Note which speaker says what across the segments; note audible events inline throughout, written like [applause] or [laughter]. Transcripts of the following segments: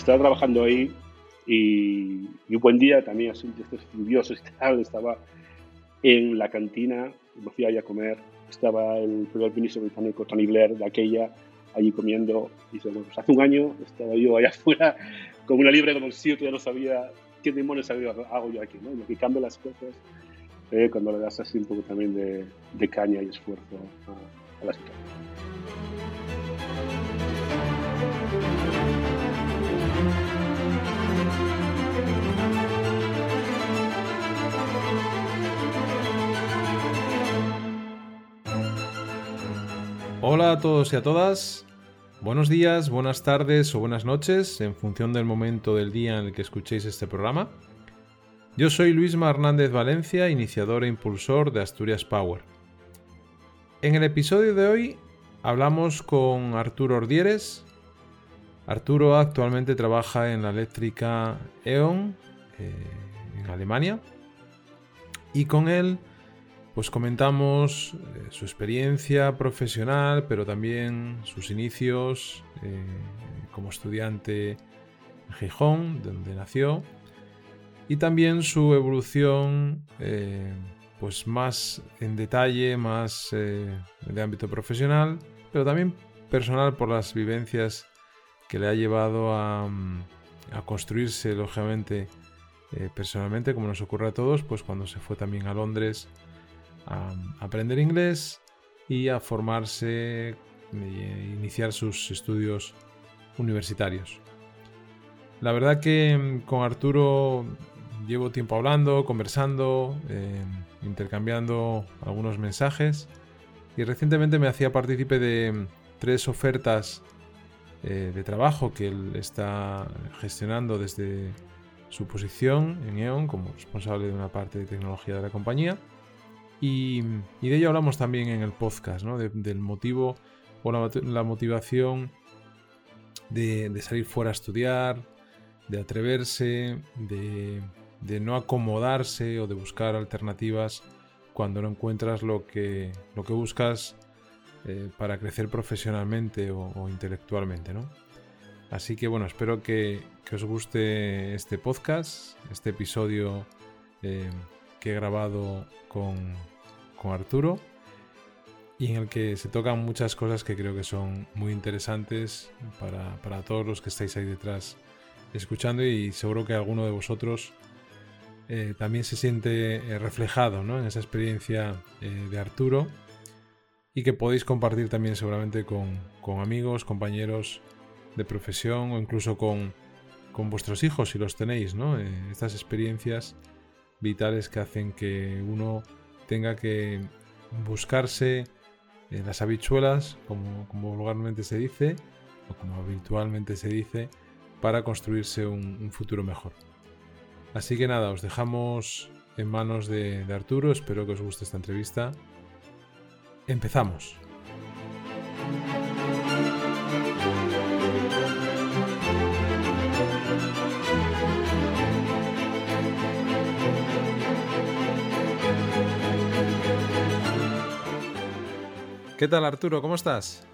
Speaker 1: estaba trabajando ahí y, un buen día, también así lluvioso y tal, estaba en la cantina, me fui allá a comer, estaba el primer ministro británico Tony Blair de aquella allí comiendo y bueno, pues hace un año estaba yo allá [laughs] afuera con una libre de bolsillo que ya no sabía qué demonios hago yo aquí, ¿no? Lo que cambia las cosas eh, cuando le das así un poco también de, de caña y esfuerzo a, a la situación.
Speaker 2: Hola a todos y a todas. Buenos días, buenas tardes o buenas noches, en función del momento del día en el que escuchéis este programa. Yo soy Luisma Hernández Valencia, iniciador e impulsor de Asturias Power. En el episodio de hoy hablamos con Arturo Ordieres. Arturo actualmente trabaja en la eléctrica E.ON eh, en Alemania y con él pues comentamos eh, su experiencia profesional, pero también sus inicios eh, como estudiante en Gijón, donde nació, y también su evolución eh, pues más en detalle, más de ámbito profesional, pero también personal por las vivencias que le ha llevado a, mm, a construirse, lógicamente, personalmente, como nos ocurre a todos, pues cuando se fue también a Londres a aprender inglés y a formarse e iniciar sus estudios universitarios. La verdad que mm, con Arturo llevo tiempo hablando, conversando, eh, intercambiando algunos mensajes y recientemente me hacía partícipe de mm, tres ofertas eh, de trabajo que él está gestionando desde su posición en E.ON como responsable de una parte de tecnología de la compañía y, de ello hablamos también en el podcast, ¿no? del motivo o la, motivación de, salir fuera a estudiar, de atreverse, de, no acomodarse o de buscar alternativas cuando no encuentras lo que, lo que buscas eh, para crecer profesionalmente o, intelectualmente. ¿no? Así que bueno, espero que, os guste este podcast, este episodio eh, que he grabado con, con Arturo y en el que se tocan muchas cosas que creo que son muy interesantes para, todos los que estáis ahí detrás escuchando y seguro que alguno de vosotros eh, también se siente eh, reflejado en esa experiencia eh, de Arturo y que podéis compartir también seguramente con, amigos, compañeros de profesión o incluso con, vuestros hijos si los tenéis, ¿no? estas experiencias vitales que hacen que uno tenga que buscarse en las habichuelas, como, como vulgarmente se dice, o como habitualmente se dice, para construirse un, futuro mejor. Así que nada, os dejamos en manos de Arturo, espero que os guste esta entrevista. Empezamos. ¿Qué tal Arturo? ¿Cómo estás?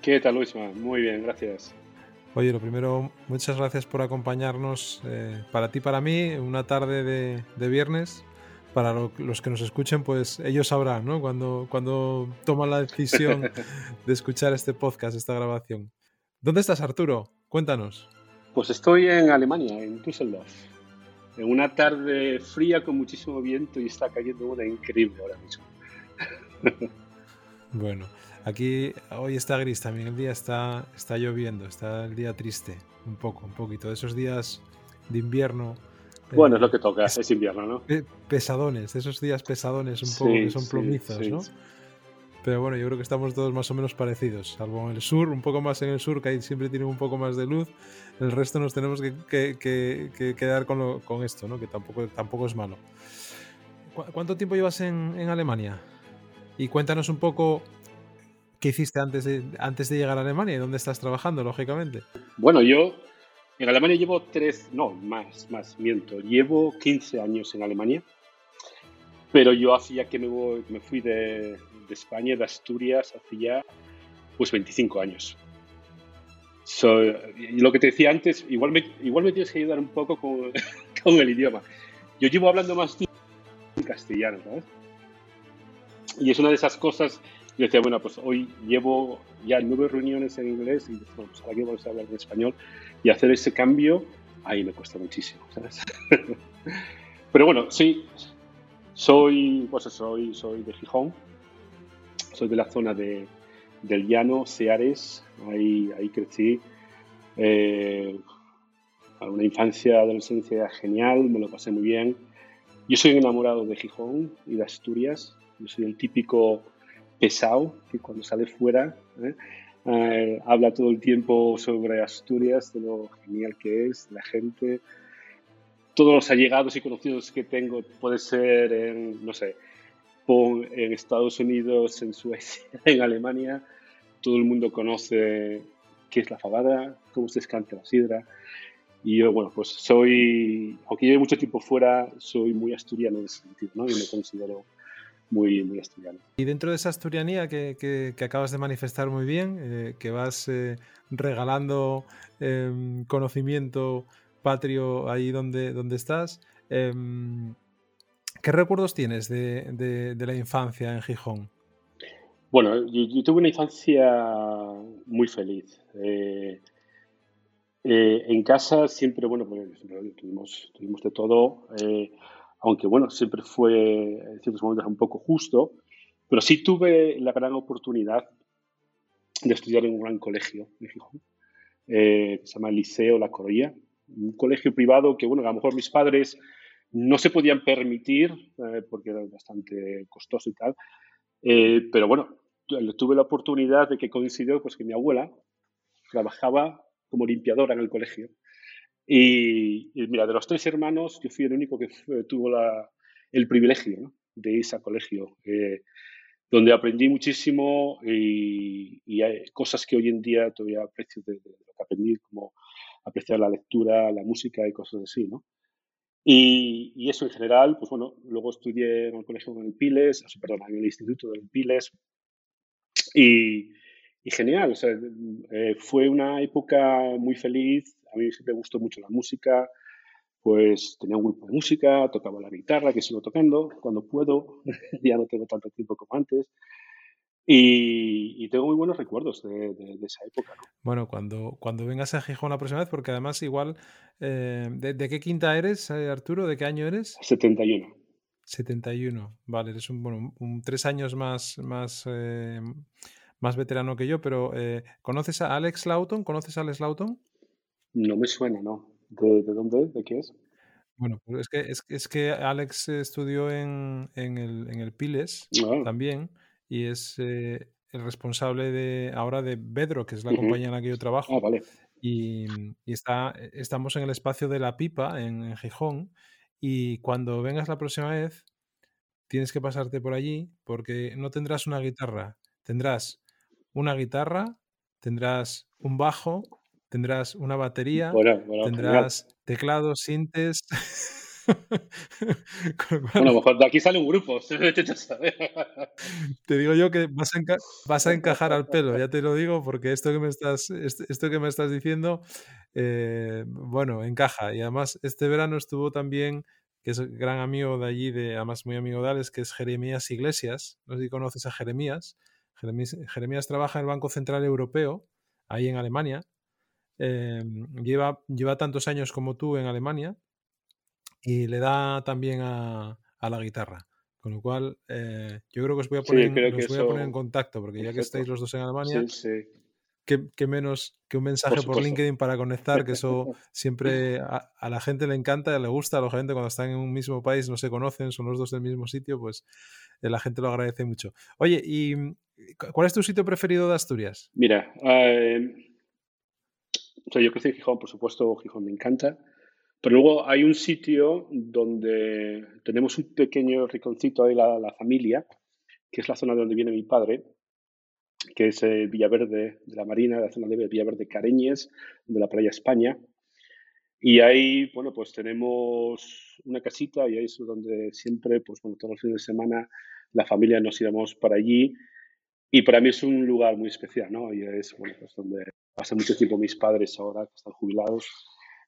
Speaker 1: ¿Qué tal Luisma? Muy bien, gracias.
Speaker 2: Oye, lo primero, muchas gracias por acompañarnos eh, para ti, para mí, una tarde de, viernes. Para los que nos escuchen, pues ellos sabrán, ¿no? Cuando, cuando toman la decisión [laughs] de escuchar este podcast, esta grabación. ¿Dónde estás, Arturo? Cuéntanos.
Speaker 1: Pues estoy en Alemania, en Düsseldorf. En una tarde fría con muchísimo viento y está cayendo una increíble ahora mismo. [laughs]
Speaker 2: Bueno, aquí hoy está gris también, el día está, está lloviendo, está el día triste, un poco, un poquito. Esos días de invierno.
Speaker 1: Bueno, es lo que toca, es, invierno, ¿no?
Speaker 2: Pesadones, esos días pesadones un poco, que son plomizos, ¿no? Pero bueno, yo creo que estamos todos más o menos parecidos, salvo en el sur, un poco más en el sur, que ahí siempre tiene un poco más de luz. El resto nos tenemos que, quedar con, con, esto, ¿no? Que tampoco, tampoco es malo. ¿Cuánto tiempo llevas en, en Alemania? Y cuéntanos un poco qué hiciste antes de, antes de llegar a Alemania y dónde estás trabajando, lógicamente.
Speaker 1: Bueno, yo en Alemania llevo tres, no, más, más, miento. Llevo 15 años en Alemania, pero yo hacía que me, me fui de, España, de Asturias, hacía pues 25 años. y lo que te decía antes, igual me, igual me tienes que ayudar un poco con, [laughs] con el idioma. Yo llevo hablando más en castellano, ¿sabes? Y es una de esas cosas, yo decía, bueno, pues hoy llevo ya nueve reuniones en inglés y bueno, pues ahora que vamos a hablar en español y hacer ese cambio, ahí me cuesta muchísimo, ¿sabes? [laughs] Pero bueno, sí, soy, pues soy, soy de Gijón, soy de la zona de, del llano, Ceares, ahí, ahí crecí. Eh, una infancia, adolescencia genial, me lo pasé muy bien. Yo soy enamorado de Gijón y de Asturias. Yo soy el típico pesado que cuando sale fuera ¿eh? Eh, habla todo el tiempo sobre Asturias, de lo genial que es, la gente, todos los allegados y conocidos que tengo, puede ser en, no sé, en Estados Unidos, en Suecia, [laughs] en Alemania, todo el mundo conoce qué es la fabada, cómo se escanta la sidra. Y yo, bueno, pues soy, aunque lleve mucho tiempo fuera, soy muy asturiano en ese sentido, ¿no? Y me considero muy, muy asturiano.
Speaker 2: Y dentro de esa asturianía que, que, acabas de manifestar muy bien, eh, que vas eh, regalando em, conocimiento patrio ahí donde, donde estás. Em, ¿Qué recuerdos tienes de, la infancia en Gijón?
Speaker 1: Bueno, yo, tuve una infancia muy feliz. Eh, eh, en casa siempre, bueno, pues, tuvimos, tuvimos de todo, eh, aunque bueno, siempre fue en ciertos momentos un poco justo, pero sí tuve la gran oportunidad de estudiar en un gran colegio en Gijón, que se llama Liceo La Corolla, un colegio privado que, bueno, a lo mejor mis padres no se podían permitir eh, porque era bastante costoso y tal. Eh, pero bueno, tuve la oportunidad de que coincidió pues, que mi abuela trabajaba como limpiadora en el colegio. Y, mira, de los tres hermanos, yo fui el único que tuvo la, el privilegio de ir a colegio, eh, donde aprendí muchísimo y, hay cosas que hoy en día todavía aprecio de, de, lo que aprendí, como apreciar la lectura, la música y cosas así, ¿no? Y, eso en general, pues bueno, luego estudié en el colegio en el Piles, perdón, en el instituto del Piles, y, genial, o sea, eh, fue una época muy feliz, a mí siempre me gustó mucho la música, pues tenía un grupo de música, tocaba la guitarra, que sigo tocando cuando puedo, [laughs] ya no tengo tanto tiempo como antes, y, tengo muy buenos recuerdos de, esa época.
Speaker 2: Bueno, cuando, cuando vengas a Gijón la próxima vez, porque además igual, eh, ¿de, qué quinta eres, eh, Arturo? ¿De qué año eres?
Speaker 1: 71.
Speaker 2: 71, vale, eres un, bueno, un, tres años más, más, eh, más veterano que yo, pero ¿conoces a Alex Lawton? ¿Conoces a Alex Lawton?
Speaker 1: No me suena, ¿no? ¿De, dónde? ¿De qué es?
Speaker 2: Bueno, pues es que, es, que Alex estudió en, el, en el Piles ah. también y es eh, el responsable de ahora de Bedro, que es la compañía en la que yo trabajo.
Speaker 1: Ah,
Speaker 2: y, está, eh, estamos en el espacio de la pipa en, Gijón. Y cuando vengas la próxima vez, tienes que pasarte por allí porque no tendrás una guitarra, tendrás una guitarra, tendrás un bajo, tendrás una batería, tendrás teclados, sintes. [laughs]
Speaker 1: bueno, a lo mejor de aquí sale un grupo. [laughs]
Speaker 2: te digo yo que vas a, vas a, encajar al pelo, ya te lo digo, porque esto que me estás, esto que me estás diciendo, eh, bueno, encaja. Y además, este verano estuvo también, que es gran amigo de allí, de, además muy amigo de Alex, que es Jeremías Iglesias. No sé si conoces a Jeremías. Jeremías, trabaja en el Banco Central Europeo, ahí en Alemania. Em, lleva, lleva tantos años como tú en Alemania y le da también a, la guitarra. Con lo cual, eh, yo creo que os voy a poner, voy a poner en contacto, porque ya que estáis los dos en Alemania, ¿qué, menos que un mensaje por, LinkedIn para conectar, que eso [laughs] siempre a, la gente le encanta, le gusta, lógicamente cuando están en un mismo país, no se conocen, son los dos del mismo sitio, pues eh, la gente lo agradece mucho. Oye, ¿y cuál es tu sitio preferido de Asturias?
Speaker 1: Mira, eh, yo crecí en Gijón, por supuesto, Gijón me encanta. Pero luego hay un sitio donde tenemos un pequeño rinconcito ahí, la, la familia, que es la zona donde viene mi padre, que es eh, Villaverde de la Marina, la zona de Villaverde Careñes, de la playa España. Y ahí, bueno, pues tenemos una casita y ahí es donde siempre, pues bueno, todos los fines de semana la familia nos íbamos para allí. Y para mí es un lugar muy especial, ¿no? Y es bueno, pues donde pasan mucho tiempo mis padres ahora, que están jubilados,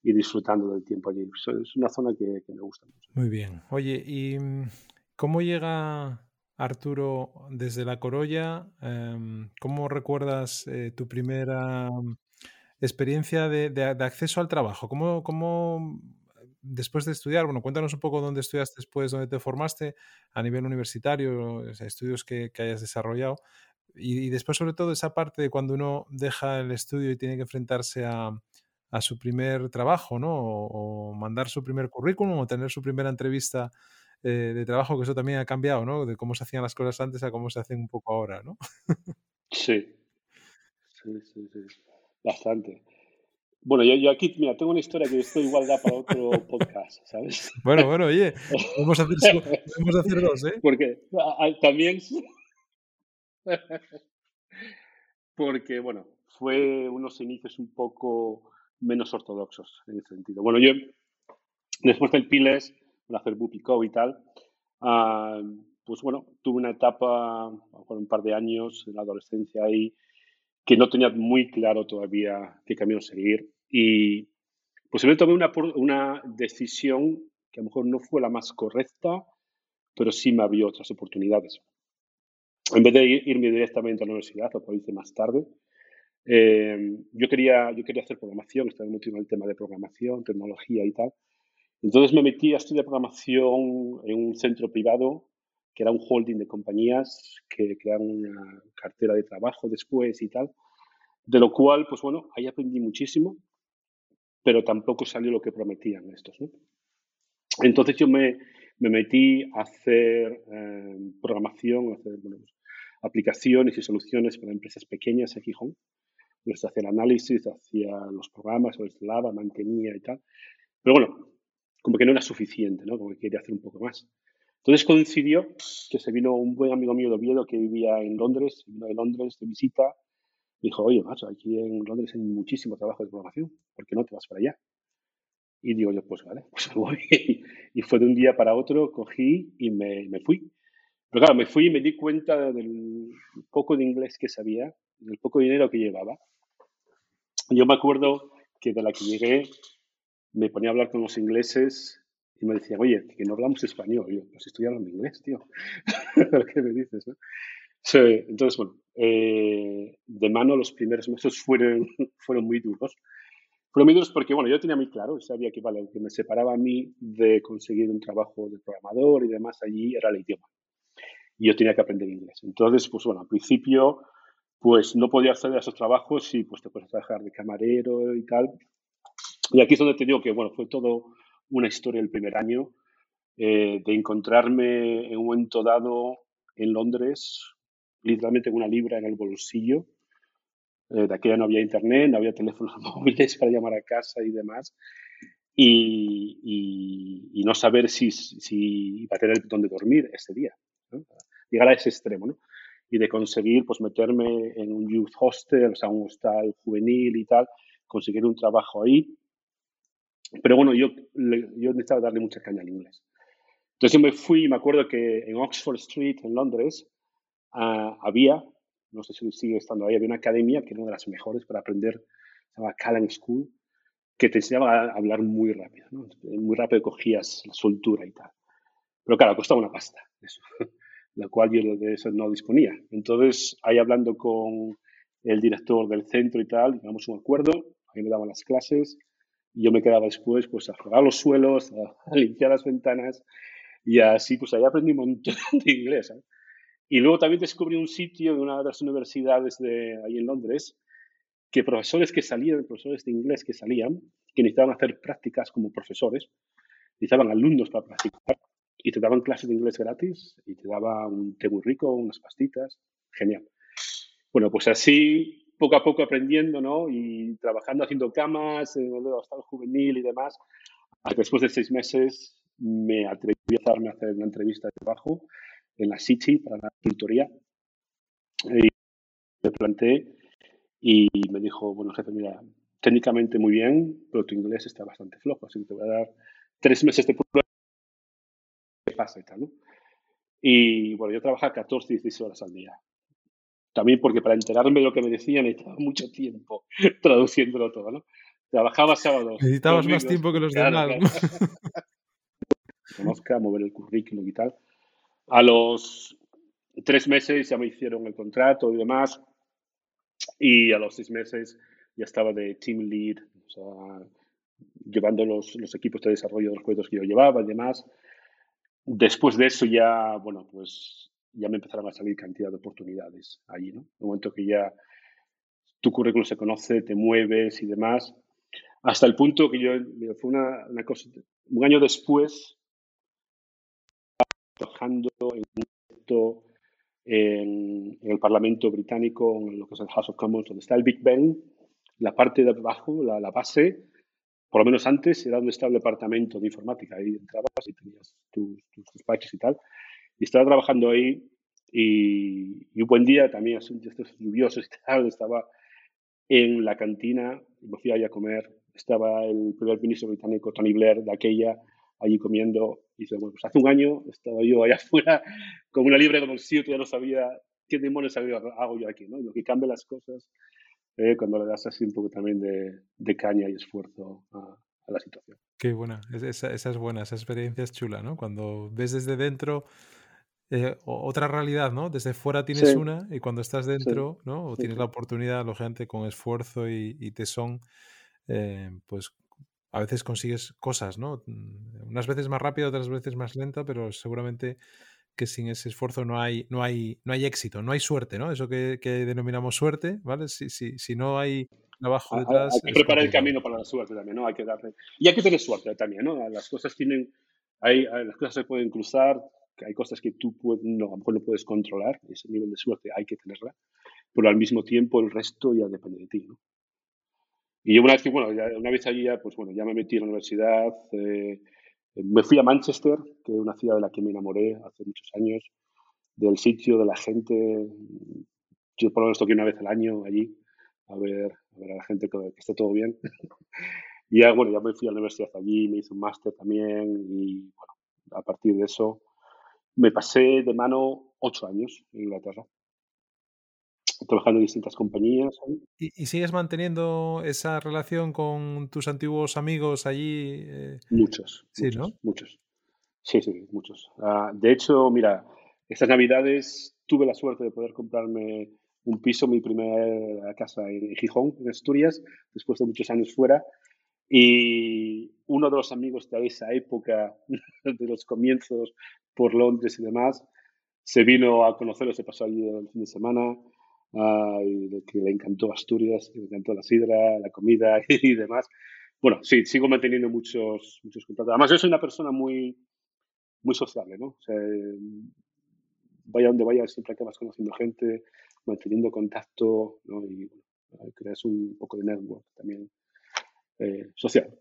Speaker 1: y disfrutando del tiempo allí. Es una zona que, me gusta mucho.
Speaker 2: Muy bien. Oye, ¿y mm, cómo llega Arturo desde La Corolla? Em, ¿Cómo recuerdas eh, tu primera mm, experiencia de, acceso al trabajo? ¿Cómo, ¿Cómo, después de estudiar, bueno, cuéntanos un poco dónde estudiaste después, dónde te formaste a nivel universitario, estudios que, hayas desarrollado, y, después sobre todo esa parte de cuando uno deja el estudio y tiene que enfrentarse a, su primer trabajo, ¿no? O, mandar su primer currículum o tener su primera entrevista eh, de trabajo, que eso también ha cambiado, ¿no? De cómo se hacían las cosas antes a cómo se hacen un poco ahora, ¿no?
Speaker 1: sí. Sí, sí, sí. Bastante. Bueno, yo, aquí, mira, tengo una historia que esto igual da para otro podcast, ¿sabes?
Speaker 2: Bueno, bueno, oye, vamos a hacer, a hacer dos, ¿eh? [laughs]
Speaker 1: Porque también... [laughs] Porque, bueno, fue unos inicios un poco menos ortodoxos en ese sentido. Bueno, yo, después del Piles, de hacer Bupico y tal, ah, pues bueno, tuve una etapa, por un par de años en la adolescencia ahí, que no tenía muy claro todavía qué camino seguir. Y pues me tomé una, una decisión que a lo mejor no fue la más correcta, pero sí me abrió otras oportunidades. En vez de irme directamente a la universidad, lo hice más tarde, eh, yo, quería, yo quería hacer programación, estaba muy en el tema de programación, tecnología y tal. Entonces me metí a estudiar programación en un centro privado, que era un holding de compañías que crearon una cartera de trabajo después y tal. De lo cual, pues bueno, ahí aprendí muchísimo pero tampoco salió lo que prometían estos. Entonces yo me, me, metí a hacer eh, programación, a hacer aplicaciones y soluciones para empresas pequeñas en Gijón. Les hacía el análisis, hacía los programas, los instalaba, mantenía y tal. Pero bueno, como que no era suficiente, ¿no? como que quería hacer un poco más. Entonces coincidió que se vino un buen amigo mío de Oviedo que vivía en Londres, vino de Londres de visita dijo, oye, macho, aquí en Londres hay muchísimo trabajo de programación, ¿por qué no te vas para allá? Y digo yo, pues vale, [laughs] pues voy. y fue de un día para otro, cogí y me, me, fui. Pero claro, me fui y me di cuenta del poco de inglés que sabía, del poco dinero que llevaba. Yo me acuerdo que de la que llegué me ponía a hablar con los ingleses y me decían, oye, que no hablamos español. yo, pues estoy hablando inglés, tío. [laughs] ¿Qué me dices? No? Sí, entonces, bueno, eh, de mano los primeros meses fueron, [laughs] fueron muy duros. Fueron muy duros porque, bueno, yo tenía muy claro, sabía que, vale, lo que me separaba a mí de conseguir un trabajo de programador y demás allí era el idioma. Y yo tenía que aprender inglés. Entonces, pues bueno, al principio, pues no podía acceder a esos trabajos y pues te puedes trabajar de camarero y tal. Y aquí es donde te digo que, bueno, fue todo una historia el primer año eh, de encontrarme en un momento dado en Londres literalmente con una libra en el bolsillo. Eh, de aquella no había internet, no había teléfonos [laughs] móviles para llamar a casa y demás. Y, y, no saber si, si, iba a tener dónde dormir ese día. Llegar a ese extremo, ¿no? Y de conseguir, pues, meterme en un youth hostel, o sea, un hostal juvenil y tal, conseguir un trabajo ahí. Pero bueno, yo, yo necesitaba darle mucha caña al inglés. Entonces yo me fui, me acuerdo que en Oxford Street, en Londres, Ah, había, no sé si sigue estando ahí, había una academia que era una de las mejores para aprender, se llama Callan School, que te enseñaba a hablar muy rápido, muy rápido cogías la soltura y tal. Pero claro, costaba una pasta, eso, la cual yo de eso no disponía. Entonces, ahí hablando con el director del centro y tal, llegamos a un acuerdo, ahí me daban las clases, y yo me quedaba después pues a fregar los suelos, [laughs] a, limpiar las ventanas, y así pues ahí aprendí un montón [laughs] de inglés. Y luego también descubrí un sitio en una de las universidades de ahí en Londres que profesores que salían, profesores de inglés que salían, que necesitaban hacer prácticas como profesores, necesitaban alumnos para practicar y te daban clases de inglés gratis y te daban un té muy rico, unas pastitas, genial. Bueno, pues así poco a poco aprendiendo, ¿no? Y trabajando haciendo camas en el hostal juvenil y demás. Después de seis meses me atreví a hacer una entrevista de trabajo en la City para la tutoría. Y me planteé y me dijo, bueno, jefe, mira, técnicamente muy bien, pero tu inglés está bastante flojo, así que te voy a dar tres meses de prueba. ¿Qué pasa y tal, no? Y bueno, yo trabajaba 14, 16 horas al día. también porque para enterarme de lo que me decían necesitaba mucho tiempo [laughs] traduciéndolo todo, ¿no? Trabajaba sábados.
Speaker 2: Necesitabas más tiempo que los demás. [laughs]
Speaker 1: Conozca, mover el currículum y tal. A los tres meses ya me hicieron el contrato y demás. Y a los seis meses ya estaba de team lead, o sea, llevando los, los equipos de desarrollo de los proyectos que yo llevaba y demás. Después de eso ya, bueno, pues ya me empezaron a salir cantidad de oportunidades allí, ¿no? En el momento que ya tu currículum se conoce, te mueves y demás, hasta el punto que yo, fue una, una cosa, un año después, trabajando en en, en, el Parlamento británico, en lo que es el House of Commons, donde está el Big Ben, la parte de abajo, la, la base, por lo menos antes era donde estaba el departamento de informática. Ahí entrabas y tenías tus, tus despachos y tal. Y estaba trabajando ahí y, y un buen día también, estos lluviosos y [laughs] tal, estaba en la cantina, me fui allá a comer, estaba el primer ministro británico Tony Blair de aquella allí comiendo y dice, bueno, pues hace un año estaba yo allá [laughs] afuera con una libre como si yo no sabía qué demonios hago yo aquí, ¿no? lo que cambia las cosas eh, cuando le das así un poco también de, de caña y esfuerzo a, a, la situación.
Speaker 2: Qué buena, esa, esa, es buena, esa experiencia es chula, ¿no? Cuando ves desde dentro eh, otra realidad, ¿no? Desde fuera tienes
Speaker 1: Sí,
Speaker 2: una y cuando estás dentro, ¿no? O
Speaker 1: sí,
Speaker 2: tienes la oportunidad, lógicamente, con esfuerzo y, y tesón, eh, pues a veces consigues cosas, ¿no? Mm, unas veces más rápido, otras veces más lenta, pero seguramente que sin ese esfuerzo no hay, no hay, no hay éxito, no hay suerte, ¿no? Eso que, que denominamos suerte, ¿vale? Si, si, si no hay trabajo
Speaker 1: Hay, hay
Speaker 2: detrás,
Speaker 1: que preparar el camino para la suerte también, ¿no? Hay que darle. Y hay que tener suerte también, ¿no? Las cosas tienen. Hay, las cosas se pueden cruzar, hay cosas que tú puedes, no, a lo mejor no puedes controlar, ese nivel de suerte hay que tenerla, pero al mismo tiempo el resto ya depende de ti, ¿no? Y yo una vez que, bueno, ya, una vez allí ya, pues bueno, ya me metí en la universidad, eh, me fui a Manchester, que es una ciudad de la que me enamoré hace muchos años, del sitio, de la gente. Yo por lo menos toqué una vez al año allí, a ver a, ver a la gente que, que esté todo bien. [laughs] y ya, bueno, ya me fui a la universidad allí, me hice un máster también y, bueno, a partir de eso me pasé de mano ocho años en Inglaterra, trabajando en distintas compañías.
Speaker 2: ¿Y, y sigues manteniendo esa relación con tus antiguos amigos allí? eh?
Speaker 1: Muchos,
Speaker 2: Sí,
Speaker 1: muchos,
Speaker 2: ¿no?
Speaker 1: muchos. Sí, sí, muchos. Ah, de hecho, mira, estas navidades tuve la suerte de poder comprarme un piso, mi primera casa en Gijón, en Asturias, después de muchos años fuera. Y uno de los amigos de esa época, [laughs] de los comienzos por Londres y demás, se vino a conocerlo, se pasó allí el fin de semana, de que le encantó Asturias, que le encantó la sidra, la comida [laughs] y demás. Bueno, sí, sigo manteniendo muchos, muchos contactos. Además, yo soy una persona muy, muy sociable, ¿no? O sea, vaya donde vayas, siempre acabas conociendo gente, manteniendo contacto, ¿no? Y creas un poco de network también eh, social.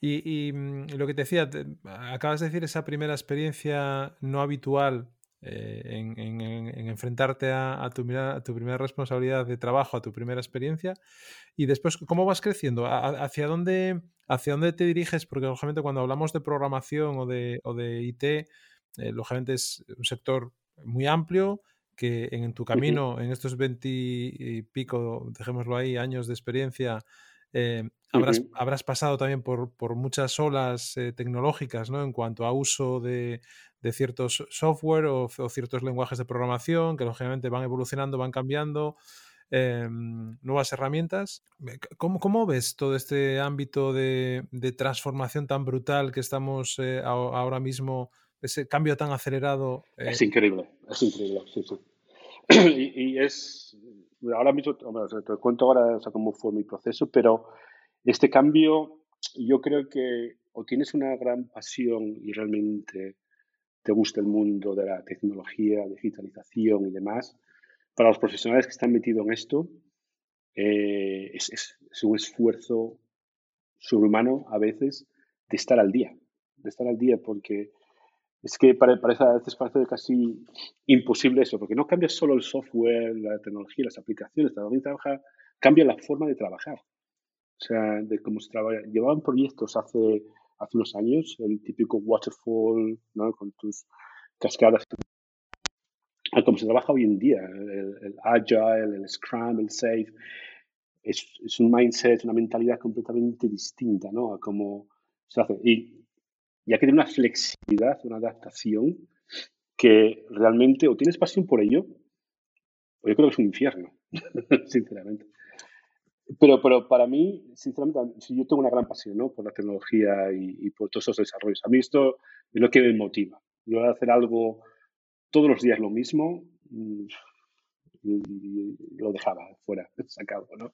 Speaker 2: Y, mm, lo que te decía, acabas de decir esa primera experiencia no habitual eh, en, en, en, enfrentarte a, a, tu, a, tu, primera responsabilidad de trabajo, a tu primera experiencia, y después, ¿cómo vas creciendo? ¿Hacia dónde, hacia dónde te diriges? Porque, lógicamente, cuando hablamos de programación o de, o de IT, eh, lógicamente es un sector muy amplio que en, tu camino, en estos 20 y pico, dejémoslo ahí, años de experiencia, eh, habrás, uh -huh. habrás, pasado también por, por muchas olas eh, tecnológicas ¿no? en cuanto a uso de, de ciertos software o, o, ciertos lenguajes de programación que lógicamente van evolucionando, van cambiando, eh, nuevas herramientas. ¿Cómo, ¿Cómo, ves todo este ámbito de, de transformación tan brutal que estamos eh, ahora mismo, ese cambio tan acelerado?
Speaker 1: Eh? Es increíble, es increíble, sí, sí. [clears throat] y, y, es, ahora mismo, te cuento ahora o sea, cómo fue mi proceso, pero este cambio yo creo que o tienes una gran pasión y realmente te gusta el mundo de la tecnología, digitalización y demás, para los profesionales que están metidos en esto, eh, es, es, es, un esfuerzo sobrehumano a veces de estar al día, de estar al día, porque es que parece, a veces parece casi imposible eso, porque no cambia solo el software, la tecnología, las aplicaciones, también trabaja, cambia la forma de trabajar. O sea, de cómo se trabaja. Llevaban proyectos hace, hace unos años, el típico waterfall, ¿no? con tus cascadas a cómo se trabaja hoy en día, el, Agile, el Scrum, el Safe. Es, es, un mindset, una mentalidad completamente distinta ¿no? a cómo se hace. Y, ya que tiene una flexibilidad, una adaptación que realmente o tienes pasión por ello, o yo creo que es un infierno, [laughs] sinceramente. Pero, pero para mí, sinceramente, yo tengo una gran pasión ¿no? por la tecnología y, por todos esos desarrollos. A mí esto es lo que me motiva. Yo voy a hacer algo todos los días lo mismo mm, y, lo dejaba fuera, [laughs] sacado, ¿no?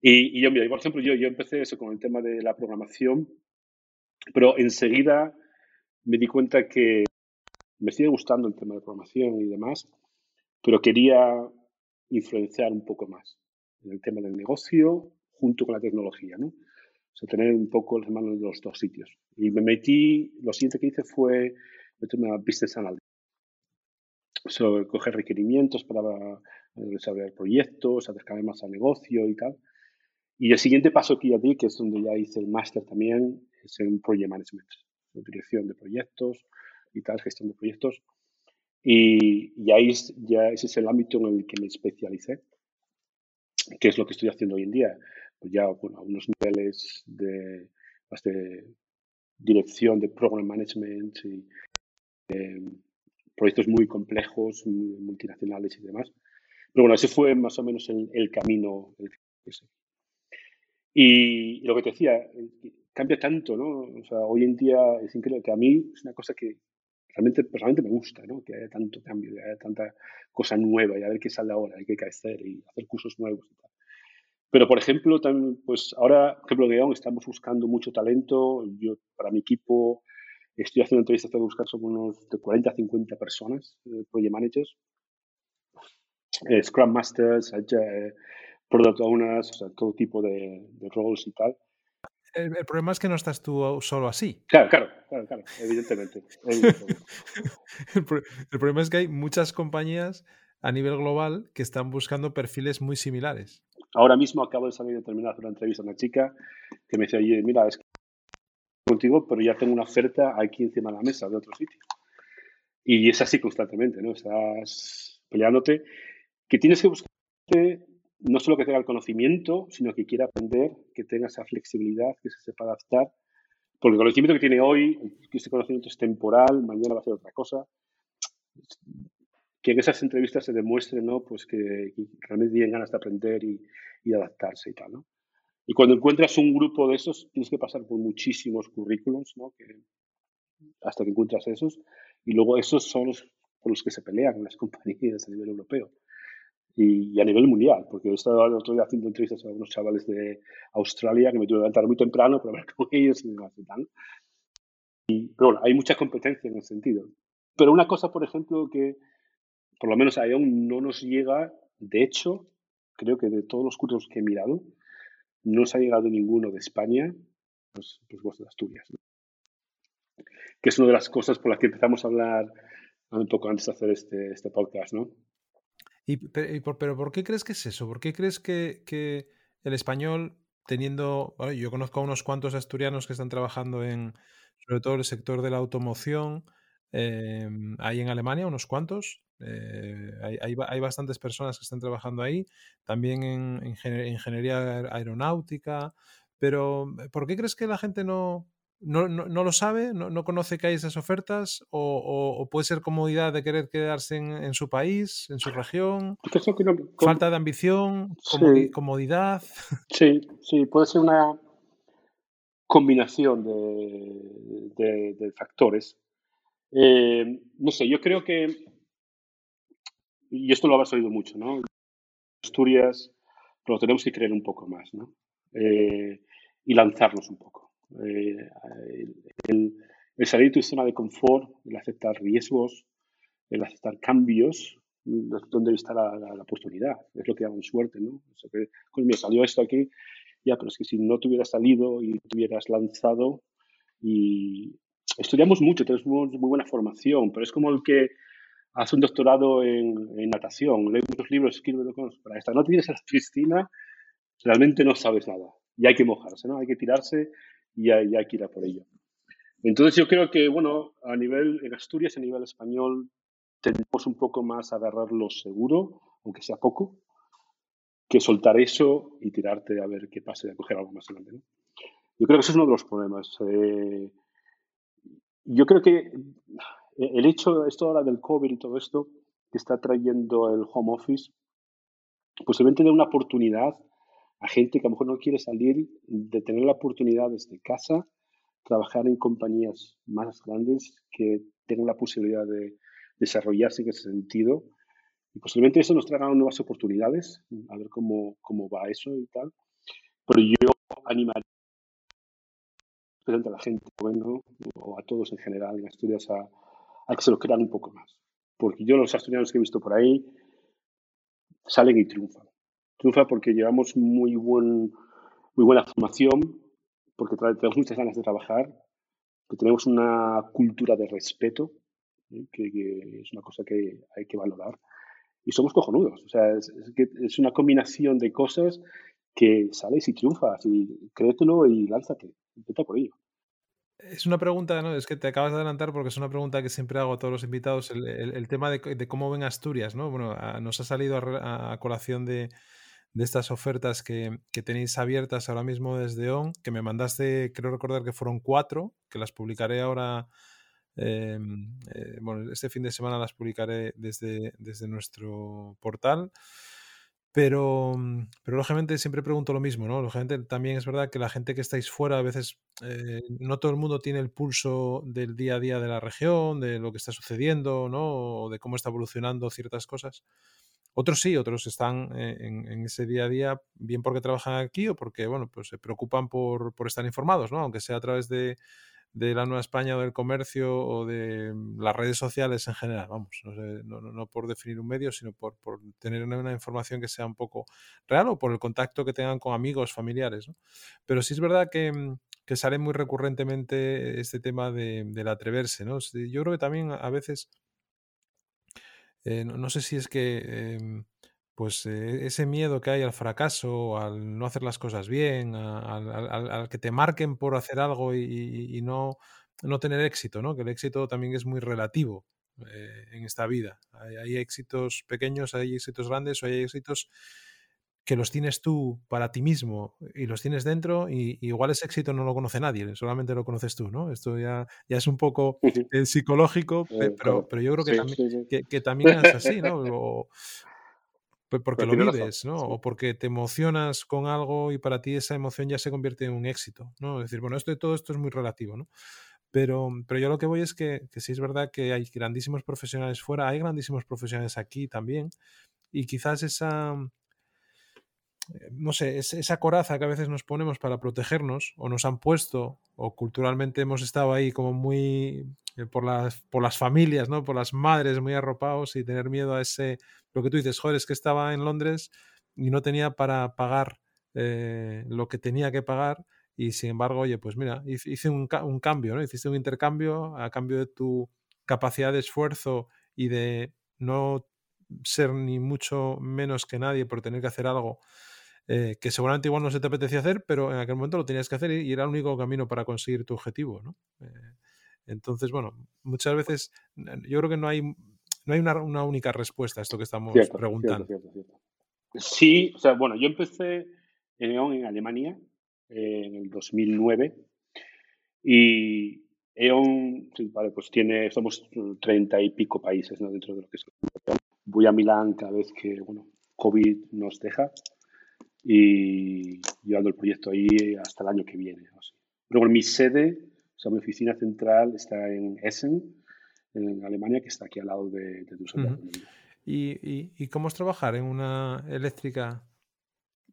Speaker 1: Y, y, yo, mira, por ejemplo, yo, yo empecé eso con el tema de la programación, pero enseguida me di cuenta que me sigue gustando el tema de programación y demás, pero quería influenciar un poco más en el tema del negocio junto con la tecnología, ¿no? O sea, tener un poco las manos en los dos sitios. Y me metí, lo siguiente que hice fue meterme a Business Analysis. O coger requerimientos para desarrollar proyectos, acercarme más al negocio y tal. Y el siguiente paso que ya di, que es donde ya hice el máster también, es en Project Management, dirección de proyectos y tal, gestión de proyectos. Y, y ahí ya ese es el ámbito en el que me especialicé ¿Qué es lo que estoy haciendo hoy en día? Pues ya bueno, a unos niveles de, de dirección de program management y eh, proyectos muy complejos, multinacionales y demás. Pero bueno, ese fue más o menos el, camino. y, lo que te decía, cambia tanto, ¿no? O sea, hoy en día es increíble que a mí es una cosa que realmente personalmente me gusta, ¿no? Que haya tanto cambio, que haya tanta cosa nueva y a ver qué sale ahora, hay que crecer y hacer cursos nuevos y tal. Pero, por ejemplo, también, pues ahora, por ejemplo, León, estamos buscando mucho talento. Yo, para mi equipo, estoy haciendo entrevistas para buscar sobre unos de 40 a 50 personas, eh, project managers, eh, Scrum Masters, eh, Product Owners, o sea, todo tipo de, de roles y tal
Speaker 2: el, problema es que no estás tú solo así.
Speaker 1: Claro, claro, claro, claro evidentemente. [laughs]
Speaker 2: el, problema es que hay muchas compañías a nivel global que están buscando perfiles muy similares.
Speaker 1: Ahora mismo acabo de salir de terminar una entrevista a una chica que me decía, oye, mira, es que contigo, pero ya tengo una oferta aquí encima de la mesa de otro sitio. Y es así constantemente, ¿no? Estás peleándote, que tienes que buscar no solo que tenga el conocimiento, sino que quiera aprender, que tenga esa flexibilidad, que se sepa adaptar. Porque el conocimiento que tiene hoy, ese conocimiento es temporal, mañana va a ser otra cosa. Que en esas entrevistas se demuestre ¿no? pues que, realmente tienen ganas de aprender y, adaptarse y tal. ¿no? Y cuando encuentras un grupo de esos, tienes que pasar por muchísimos currículos ¿no? que, hasta que encuentras esos. Y luego esos son los por los que se pelean las [laughs] compañías a nivel europeo y, a nivel mundial, porque he estado el otro día haciendo entrevistas a unos chavales de Australia que me tuve que levantar muy temprano para ver [laughs] con ellos y me Y, pero bueno, hay mucha competencia en ese sentido. Pero una cosa, por ejemplo, que por lo menos aún no nos llega, de hecho, creo que de todos los cursos que he mirado, no nos ha llegado ninguno de España, pues, pues de Asturias. Que es una de las cosas por las que empezamos a hablar un poco antes de hacer este, este podcast, ¿no?
Speaker 2: ¿Y, pero, por, qué crees que es eso? ¿Por qué crees que, el español, teniendo. yo conozco a unos cuantos asturianos que están trabajando en, sobre todo el sector de la automoción, eh, hay en Alemania unos cuantos. Eh, hay, hay, bastantes personas que están trabajando ahí, también en, en ingeniería aeronáutica. Pero, ¿por qué crees que la gente no, no, no, lo sabe, no, conoce que hay esas ofertas o, puede ser comodidad de querer quedarse en, su país, en su región, falta de ambición, comodidad.
Speaker 1: Sí, sí, puede ser una combinación de, factores. Eh, no sé, yo creo que, y esto lo habrás oído mucho, ¿no? Asturias, pero tenemos que creer un poco más, ¿no? Eh, y lanzarnos un poco. Eh, el, salir de tu zona de confort, el aceptar riesgos, el aceptar cambios, donde está la, la, oportunidad. Es lo que llaman suerte, ¿no? O sea que, me salió esto aquí, ya, pero es que si no te hubieras salido y te hubieras lanzado y estudiamos mucho, tenemos muy, buena formación, pero es como el que hace un doctorado en, natación, lee muchos libros, escribe para esta. No tienes a la piscina, realmente no sabes nada. Y hay que mojarse, ¿no? Hay que tirarse y hay, hay que ir a por ello. Entonces yo creo que, bueno, a nivel, en Asturias, a nivel español, tendemos un poco más a agarrar lo seguro, aunque sea poco, que soltar eso y tirarte a ver qué pasa y a coger algo más grande. ¿no? Yo creo que ese es uno de los problemas. Eh, yo creo que el hecho, esto ahora del COVID y todo esto, que está trayendo el home office, posiblemente dé una oportunidad a gente que a lo mejor no quiere salir, de tener la oportunidad desde casa, trabajar en compañías más grandes que tengan la posibilidad de desarrollarse en ese sentido. Y posiblemente eso nos traiga nuevas oportunidades, a ver cómo, cómo va eso y tal. Pero yo animaría a la gente bueno, o a todos en general en Asturias a, a que se lo crean un poco más. Porque yo los asturianos que he visto por ahí salen y triunfan. Triunfa porque llevamos muy, buen, muy buena formación, porque tenemos muchas ganas de trabajar, que tenemos una cultura de respeto, ¿eh? que, es una cosa que hay que valorar. Y somos cojonudos. O sea, es, es una combinación de cosas que sales y triunfas. Y créetelo y lánzate. Intenta por ello.
Speaker 2: Es una pregunta, ¿no? Es que te acabas de adelantar porque es una pregunta que siempre hago a todos los invitados, el, el, tema de, de, cómo ven Asturias, ¿no? Bueno, nos ha salido a, a colación de, de, estas ofertas que, que, tenéis abiertas ahora mismo desde ON, que me mandaste, creo recordar que fueron cuatro, que las publicaré ahora, eh, eh, bueno, este fin de semana las publicaré desde, desde nuestro portal. Pero, mm, pero lógicamente siempre pregunto lo mismo, ¿no? Lógicamente también es verdad que la gente que estáis fuera a veces eh, no todo el mundo tiene el pulso del día a día de la región, de lo que está sucediendo, ¿no? O de cómo está evolucionando ciertas cosas. Otros sí, otros están eh, en, ese día a día, bien porque trabajan aquí o porque, bueno, pues se preocupan por, estar informados, ¿no? Aunque sea a través de, la Nueva España o del comercio o de las redes sociales en general, vamos, no, por definir un medio, sino por, tener una información que sea un poco real o por el contacto que tengan con amigos, familiares. ¿no? Pero sí es verdad que, mm, sale muy recurrentemente este tema de, del atreverse. ¿no? Yo creo que también a veces, eh, no, no, sé si es que... Eh, pues eh, ese miedo que hay al fracaso, al no hacer las cosas bien, al, al, al que te marquen por hacer algo y, y, no, no tener éxito, ¿no? Que el éxito también es muy relativo eh, en esta vida. Hay, hay, éxitos pequeños, hay éxitos grandes o hay éxitos que los tienes tú para ti mismo y los tienes dentro y, y igual ese éxito no lo conoce nadie, solamente lo conoces tú, ¿no? Esto ya, ya es un poco eh, psicológico, pero, pero yo creo que, sí, también, sí. Que, que, también es así, ¿no? [laughs] O, porque lo vives, ¿no? O porque te emocionas con algo y para ti esa emoción ya se convierte en un éxito, ¿no? Es decir, bueno, esto, todo esto es muy relativo, ¿no? Pero, pero yo lo que voy es que, que sí es verdad que hay grandísimos profesionales fuera, hay grandísimos profesionales aquí también, y quizás esa, eh, no sé, esa coraza que a veces nos ponemos para protegernos, o nos han puesto, o culturalmente hemos estado ahí como muy eh, por las, por las familias, ¿no? Por las madres muy arropados y tener miedo a ese, lo que tú dices, joder, es que estaba en Londres y no tenía para pagar eh, lo que tenía que pagar y sin embargo, oye, pues mira, hice un, un, cambio, ¿no? Hiciste un intercambio a cambio de tu capacidad de esfuerzo y de no ser ni mucho menos que nadie por tener que hacer algo eh, que seguramente igual no se te apetecía hacer, pero en aquel momento lo tenías que hacer y, era el único camino para conseguir tu objetivo, ¿no? Eh, entonces, bueno, muchas veces yo creo que no hay, no hay una, una única respuesta a esto que estamos cierto, preguntando. Cierto, cierto,
Speaker 1: sí, o sea, bueno, yo empecé en E.ON en Alemania eh, en el 2009 y E.ON, sí, vale, pues tiene, somos treinta y pico países ¿no? dentro de lo que es. Voy a Milán cada vez que, bueno, COVID nos deja y llevando el proyecto ahí hasta el año que viene. Pero bueno, mi sede sea, mi oficina central está en Essen, en Alemania, que está aquí al lado de, de Düsseldorf. Uh -huh.
Speaker 2: ¿Y, y, y cómo es trabajar en una eléctrica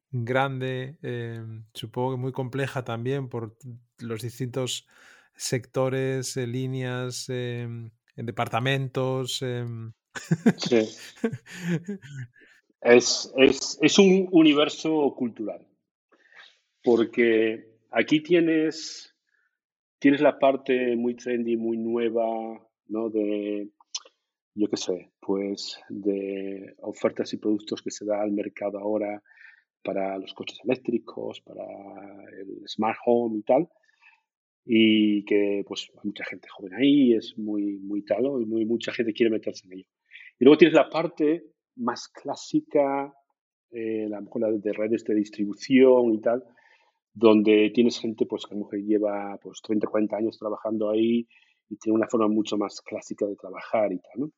Speaker 2: grande, eh, supongo que muy compleja también por los distintos sectores, eh, líneas, eh, departamentos?
Speaker 1: Sí. [laughs] es, es, es un universo cultural, porque aquí tienes tienes la parte muy trendy, muy nueva, ¿no? De, yo qué sé, pues de ofertas y productos que se da al mercado ahora para los coches eléctricos, para el smart home y tal. Y que pues hay mucha gente joven ahí, es muy, muy tal, y muy, mucha gente quiere meterse en ello. Y luego tienes la parte más clásica, eh, la mejor de redes de distribución y tal, donde tienes gente pues, que a lo mejor lleva pues, 30, 40 años trabajando ahí y tiene una forma mucho más clásica de trabajar y tal. ¿no?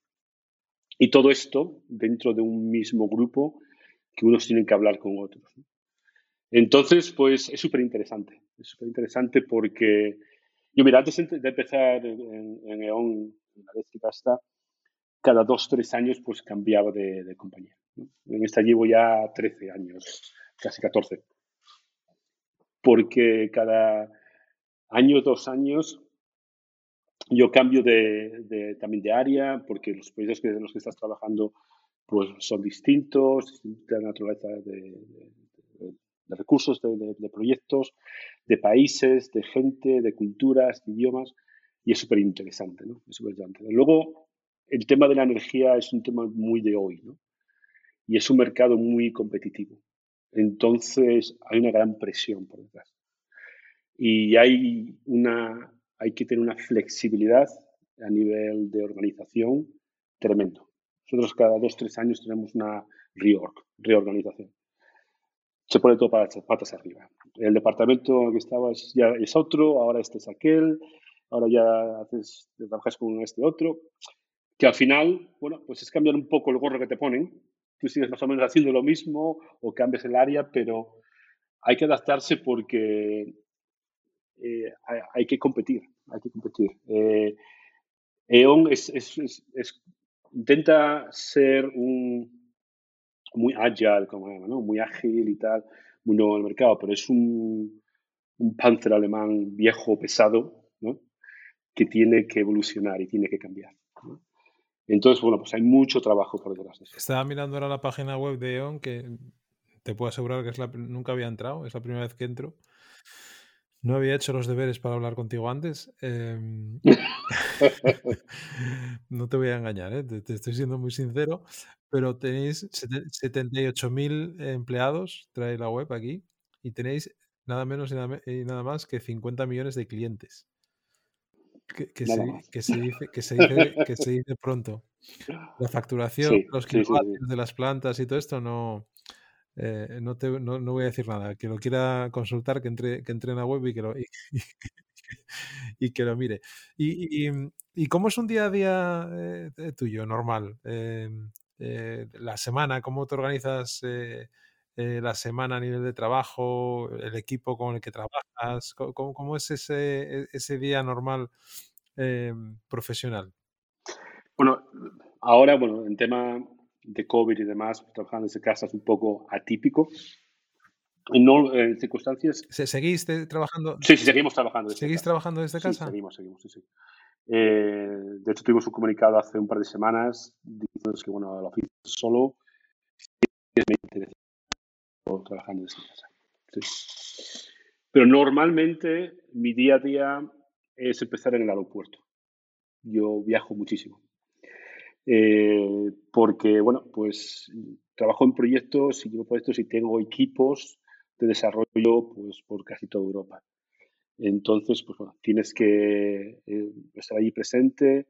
Speaker 1: Y todo esto dentro de un mismo grupo que unos tienen que hablar con otros. Entonces, pues es súper interesante. Es súper interesante porque yo, mira, antes de empezar en, en EON, en la eléctrica hasta, cada dos, tres años, pues cambiaba de, compañía. En esta llevo ya 13 años, casi 14. Porque cada año, dos años, yo cambio de, también de área, porque los proyectos que, en los que estás trabajando pues, son distintos, de naturaleza de, recursos, de, proyectos, de países, de gente, de culturas, de idiomas, y es súper interesante, ¿no? Luego, el tema de la energía es un tema muy de hoy, ¿no? Y es un mercado muy competitivo. Entonces, hay una gran presión por detrás. Y hay, una, hay que tener una flexibilidad a nivel de organización tremendo. Nosotros cada dos, tres años tenemos una reorg, reorganización. Se pone todo para patas arriba. El departamento que estabas ya es otro, ahora este es aquel, ahora ya haces, trabajas con este otro que al final, bueno, pues es cambiar un poco el gorro que te ponen. Tú sigues más o menos haciendo lo mismo o cambias el área, pero hay que adaptarse porque eh, hay, que competir, hay que competir. Eh, E.ON es, intenta ser un, muy agile, como ¿no? muy ágil y tal, muy nuevo en el mercado, pero es un, un panzer alemán viejo, pesado, ¿no? que tiene que evolucionar y tiene que cambiar. Entonces, bueno, pues hay mucho trabajo por detrás de eso.
Speaker 2: Estaba mirando ahora la página web de E.ON, que te puedo asegurar que es la, nunca había entrado, es la primera vez que entro. No había hecho los deberes para hablar contigo antes. Em, [laughs] no te voy a engañar, ¿eh? te, estoy siendo muy sincero, pero tenéis 78.000 empleados, trae la web aquí, y tenéis nada menos y nada más que 50 millones de clientes que, se, dice, que, se dice, que se dice pronto. La [laughs] facturación, los kilovatios de las plantas y todo esto no, eh, no, te, no, no, voy a decir nada. Que lo quiera consultar, que entre, que entre en la web y que lo, [laughs] y, que lo mire. Y, y, cómo es un día a día eh, tuyo, normal? Eh, la semana, ¿cómo te organizas la semana a nivel de trabajo, el equipo con el que trabajas? ¿Cómo, cómo es ese, e, ese día normal Em, profesional?
Speaker 1: Bueno, ahora, bueno, en tema de COVID y demás, trabajando desde casa es un poco atípico. No, en circunstancias.
Speaker 2: ¿Seguís trabajando?
Speaker 1: Sí, sí, seguimos trabajando.
Speaker 2: Desde ¿Seguís trabajando desde casa?
Speaker 1: Sí, seguimos, seguimos, sí, sí. Eh, de hecho, tuvimos un comunicado hace un par de semanas diciendo que, bueno, la oficina solo trabajando desde casa. Sí. Pero normalmente mi día a día es empezar en el aeropuerto. Yo viajo muchísimo. Eh, porque, bueno, pues trabajo en proyectos y llevo proyectos y tengo equipos de desarrollo pues, por casi toda Europa. Entonces, pues bueno, tienes que eh, estar ahí presente.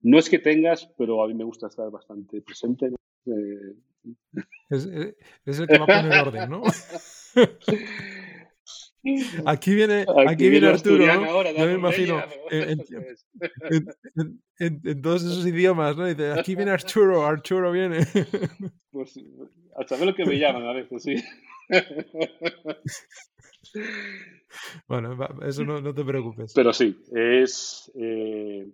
Speaker 1: No es que tengas, pero a mí me gusta estar bastante presente.
Speaker 2: Eh, es, es, el que va a poner orden, ¿no? [laughs] Aquí viene, aquí, viene Arturo, ¿no? Yo me imagino [laughs] en, todos esos idiomas, ¿no? Dice, aquí viene Arturo, Arturo viene. [laughs]
Speaker 1: Pues hasta ver lo que me llaman a veces, sí.
Speaker 2: Bueno, eso no, no te preocupes.
Speaker 1: Pero sí, es eh,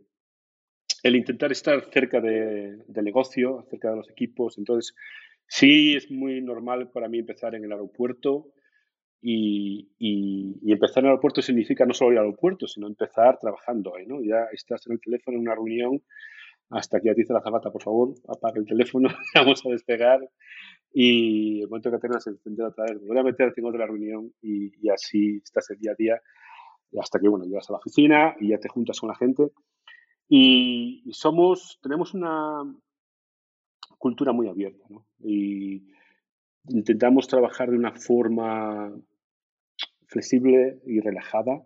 Speaker 1: el intentar estar cerca de, del negocio, cerca de los equipos. Entonces, sí es muy normal para mí empezar en el aeropuerto y, empezar en el aeropuerto significa no solo ir al aeropuerto, sino empezar trabajando ahí, ¿no? Ya estás en el teléfono en una reunión hasta que ya te dice la zapata, por favor, apaga el teléfono, [laughs] vamos a despegar y el momento que tengas el encender otra vez, voy a meter en otra reunión y, así estás el día a día hasta que, bueno, llegas a la oficina y ya te juntas con la gente. Y somos, tenemos una cultura muy abierta, ¿no? Y intentamos trabajar de una forma flexible y relajada.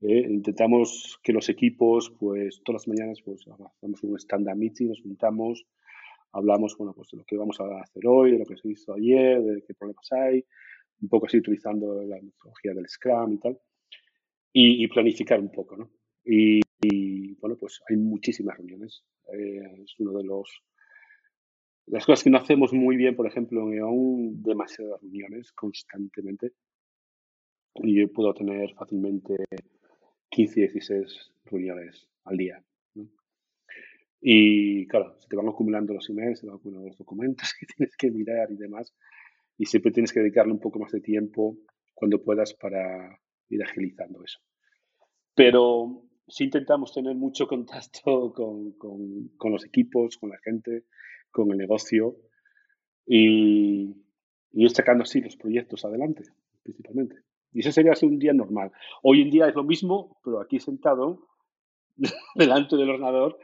Speaker 1: ¿eh? Intentamos que los equipos, pues todas las mañanas, pues hacemos un stand-up meeting, nos juntamos, hablamos, bueno, pues de lo que vamos a hacer hoy, de lo que se hizo ayer, de qué problemas hay, un poco así utilizando la metodología del Scrum y tal, y, planificar un poco, ¿no? Y, bueno, pues hay muchísimas reuniones. Eh, es uno de los las cosas que no hacemos muy bien, por ejemplo, en EON, demasiadas reuniones constantemente. Y yo puedo tener fácilmente 15, 16 reuniones al día. Y claro, se te van acumulando los emails, se te van acumulando los documentos [laughs] que tienes que mirar y demás. Y siempre tienes que dedicarle un poco más de tiempo cuando puedas para ir agilizando eso. Pero sí intentamos tener mucho contacto con, con, con los equipos, con la gente, con el negocio y, y ir sacando así los proyectos adelante, principalmente. Y ese sería así un día normal. Hoy en día es lo mismo, pero aquí sentado, [laughs] delante del ordenador,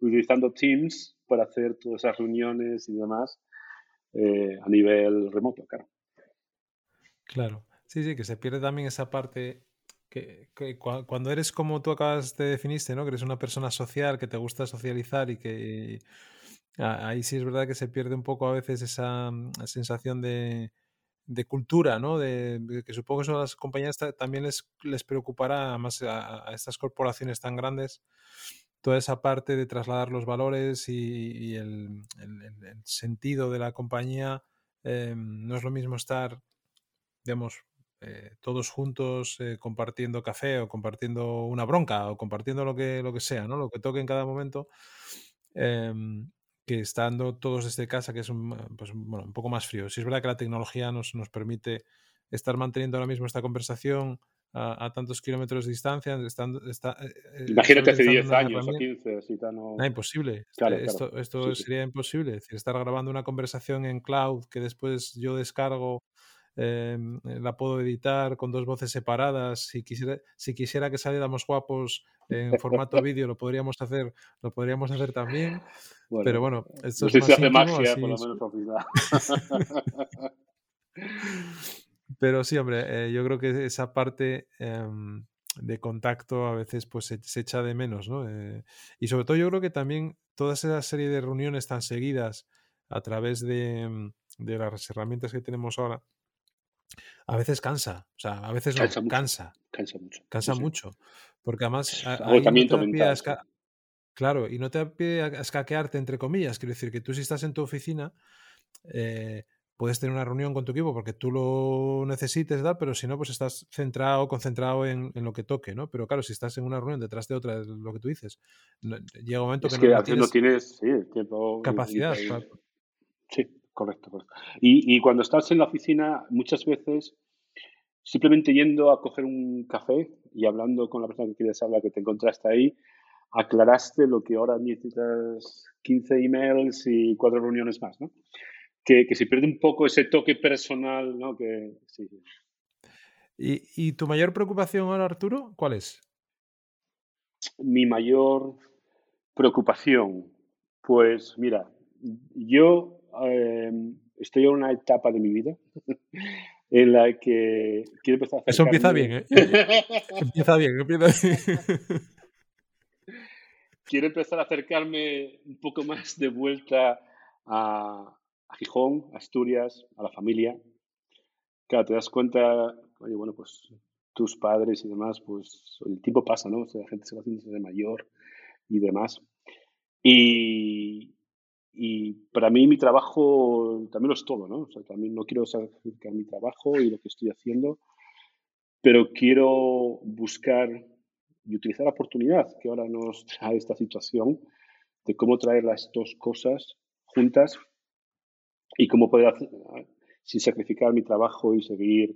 Speaker 1: utilizando Teams para hacer todas esas reuniones y demás eh, a nivel remoto, claro.
Speaker 2: Claro, sí, sí, que se pierde también esa parte que, cuando eres como tú acabas de definirte, ¿no? Que eres una persona social, que te gusta socializar y que ahí sí es verdad que se pierde un poco a veces esa mm, sensación de, de cultura, ¿no? De, que supongo que eso a las compañías también les, les preocupará, más a, estas corporaciones tan grandes, toda esa parte de trasladar los valores y, el, sentido de la compañía. Eh, no es lo mismo estar, digamos, eh, todos juntos eh, compartiendo café o compartiendo una bronca o compartiendo lo que, lo que sea, ¿no? Lo que toque en cada momento. Em, que estando todos desde casa, que es un, pues, bueno, un poco más frío. Si es verdad que la tecnología nos, nos permite estar manteniendo ahora mismo esta conversación a, tantos kilómetros de distancia. Estando, está,
Speaker 1: eh, eh, Imagínate hace 10 años o 15. Así
Speaker 2: no... no... imposible. Este, esto, esto sería imposible. Es decir, estar grabando una conversación en cloud que después yo descargo em, la puedo editar con dos voces separadas. Si quisiera, si quisiera que saliéramos guapos en formato [laughs] vídeo, lo podríamos hacer, lo podríamos hacer también pero bueno, esto
Speaker 1: no sé si hace magia, por lo menos [laughs]
Speaker 2: Pero sí, hombre, eh, yo creo que esa parte em, de contacto a veces pues se, echa de menos, ¿no? Eh, y sobre todo yo creo que también toda esa serie de reuniones tan seguidas a través de, em, de las herramientas que tenemos ahora, a veces cansa, o sea, a veces cansa. Mucho. Cansa,
Speaker 1: cansa mucho.
Speaker 2: Cansa mucho. Porque además...
Speaker 1: Agotamiento mental.
Speaker 2: Claro, y no te pide a escaquearte, entre comillas. Quiero decir que tú si estás en tu oficina, eh, puedes tener una reunión con tu equipo porque tú lo necesites, ¿da? pero si no, pues estás centrado, concentrado en, lo que toque, ¿no? Pero claro, si estás en una reunión detrás de otra, es lo que tú dices, llega un momento que,
Speaker 1: no, tienes, tienes tiempo
Speaker 2: capacidad.
Speaker 1: Sí, correcto, correcto. Y, y cuando estás en la oficina, muchas veces simplemente yendo a coger un café y hablando con la persona que quieres hablar, que te encontraste ahí, aclaraste lo que ahora necesitas 15 emails y cuatro reuniones más, ¿no? Que, que se pierde un poco ese toque personal, ¿no? Que, sí.
Speaker 2: ¿Y, ¿Y, tu mayor preocupación ahora, Arturo, cuál es?
Speaker 1: Mi mayor preocupación, pues mira, yo eh, estoy en una etapa de mi vida [laughs] en la que quiero empezar a
Speaker 2: Eso empieza bien, ¿eh? [laughs] empieza bien, empieza bien [laughs]
Speaker 1: quiero empezar a acercarme un poco más de vuelta a, Gijón, a Asturias, a la familia. Claro, te das cuenta, oye, bueno, pues tus padres y demás, pues el tiempo pasa, ¿no? O sea, la gente se va haciendo de mayor y demás. Y, y para mí mi trabajo también lo es todo, ¿no? O sea, también no quiero sacrificar mi trabajo y lo que estoy haciendo, pero quiero buscar y utilizar la oportunidad que ahora nos trae esta situación de cómo traer las dos cosas juntas y cómo poder, sin sacrificar mi trabajo y seguir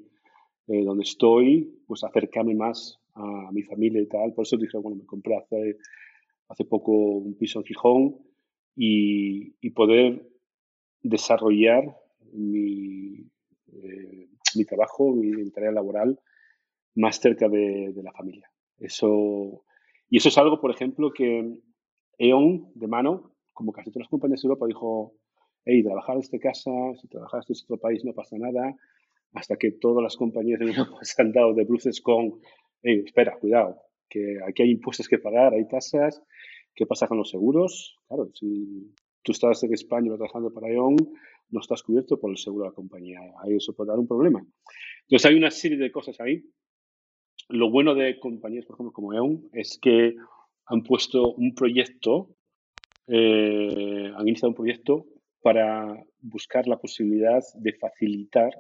Speaker 1: eh, donde estoy, pues acercarme más a mi familia y tal. Por eso dije, bueno, me compré hace, hace poco un piso en Gijón y, y poder desarrollar mi, eh, mi trabajo, mi, tarea laboral más cerca de la familia. Eso, y eso es algo, por ejemplo, que E.ON, de mano, como casi todas las compañías de Europa, dijo, hey, trabajar desde casa, si trabajas desde otro país no pasa nada, hasta que todas las compañías de Europa [laughs] se han dado de bruces con, hey, espera, cuidado, que aquí hay impuestos que pagar, hay tasas, ¿qué pasa con los seguros? Claro, si tú estás en España trabajando para E.ON, no estás cubierto por el seguro de la compañía. Ahí eso puede dar un problema. Entonces hay una serie de cosas ahí. Lo bueno de compañías, por ejemplo, como E.ON, es que han puesto un proyecto, eh, han iniciado un proyecto para buscar la posibilidad de facilitar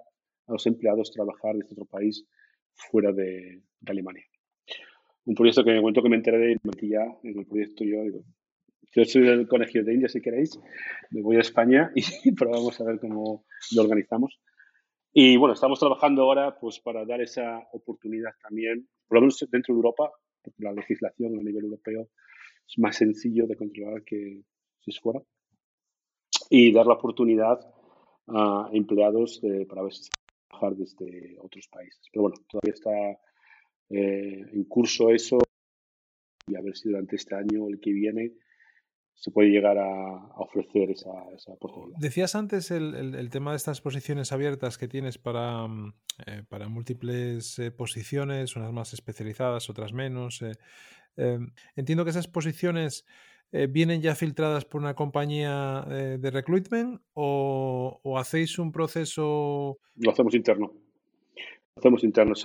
Speaker 1: a los empleados trabajar desde otro país fuera de, Alemania. Un proyecto que en el que me enteré de ya en el proyecto yo digo, yo soy del Colegio de India si queréis, me voy a España [laughs] y probamos a ver cómo lo organizamos. Y bueno, estamos trabajando ahora pues para dar esa oportunidad también, por lo menos dentro de Europa, porque la legislación a nivel europeo es más sencillo de controlar que si es fuera, y dar la oportunidad a empleados para ver si se trabajar desde otros países. Pero bueno, todavía está eh, en curso eso y a ver si durante este año o el que viene se puede llegar a, ofrecer esa, oportunidad.
Speaker 2: Decías antes el, tema de estas posiciones abiertas que tienes para, mm, eh, para múltiples eh, posiciones, unas más especializadas, otras menos. Em, entiendo que esas posiciones vienen ya filtradas por una compañía de recruitment o, o hacéis un proceso...
Speaker 1: Lo hacemos interno hacemos internos.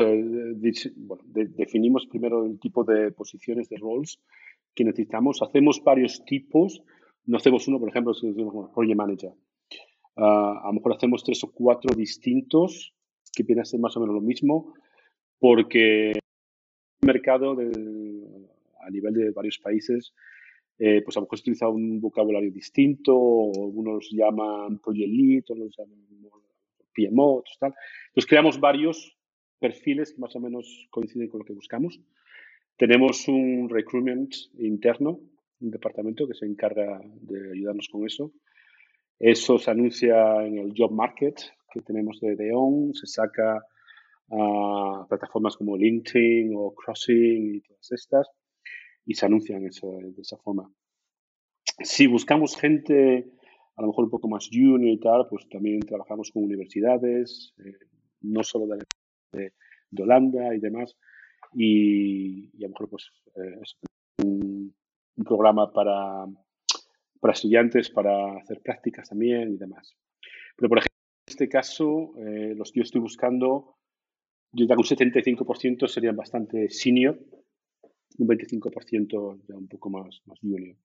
Speaker 1: bueno, definimos primero el tipo de posiciones, de roles que necesitamos. Hacemos varios tipos. No hacemos uno, por ejemplo, si decimos Project Manager. Ah, a lo mejor hacemos tres o cuatro distintos que vienen a ser más o menos lo mismo, porque el mercado a nivel de varios países, eh, pues a lo mejor se utiliza un vocabulario distinto, o unos llaman Project Lead, otros llaman PMO, otros tal. Entonces creamos varios perfiles que más o menos coinciden con lo que buscamos. Tenemos un recruitment interno, un departamento que se encarga de ayudarnos con eso. Eso se anuncia en el job market que tenemos de DEON, se saca a plataformas como LinkedIn o Crossing y todas estas y se anuncian eso, de esa forma. Si buscamos gente a lo mejor un poco más junior y tal, pues también trabajamos con universidades, eh, no solo de de, Holanda y demás. Y, a lo mejor pues eh, es un, programa para, para estudiantes para hacer prácticas también y demás. Pero por ejemplo, en este caso, eh, los que yo estoy buscando, yo diría que un 75% serían bastante senior, un 25% ya un poco más, más junior.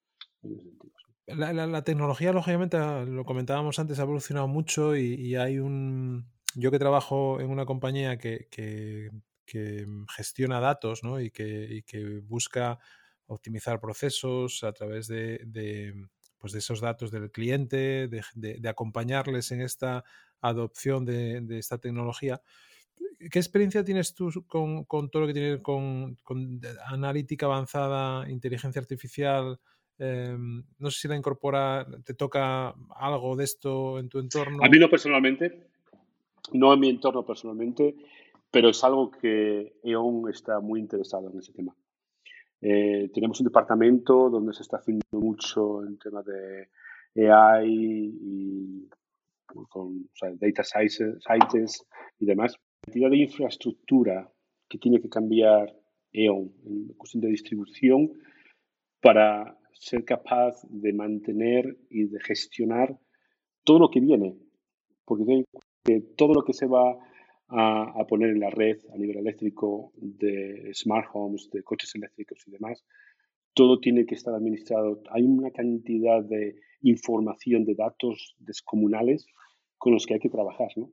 Speaker 2: La, la, tecnología, lógicamente, ah, lo comentábamos antes, ha evolucionado mucho y hay un, yo que trabajo en una compañía que, gestiona datos ¿no? y, que, busca optimizar procesos a través de, pues de esos datos del cliente, de, acompañarles en esta adopción de, esta tecnología. ¿Qué experiencia tienes tú con, todo lo que tiene con, con analítica avanzada, inteligencia artificial? Em, no sé si la incorpora, te toca algo de esto en tu entorno.
Speaker 1: A mí no personalmente, no en mi entorno personalmente, pero es algo que E.ON está muy interesado en ese tema. Eh, tenemos un departamento donde se está haciendo mucho en tema de AI y con data science, y demás. La cantidad de infraestructura que tiene que cambiar E.ON en cuestión de distribución para ser capaz de mantener y de gestionar todo lo que viene. Porque que todo lo que se va a, poner en la red a nivel eléctrico de smart homes, de coches eléctricos y demás, todo tiene que estar administrado. Hay una cantidad de información, de datos descomunales con los que hay que trabajar, ¿no?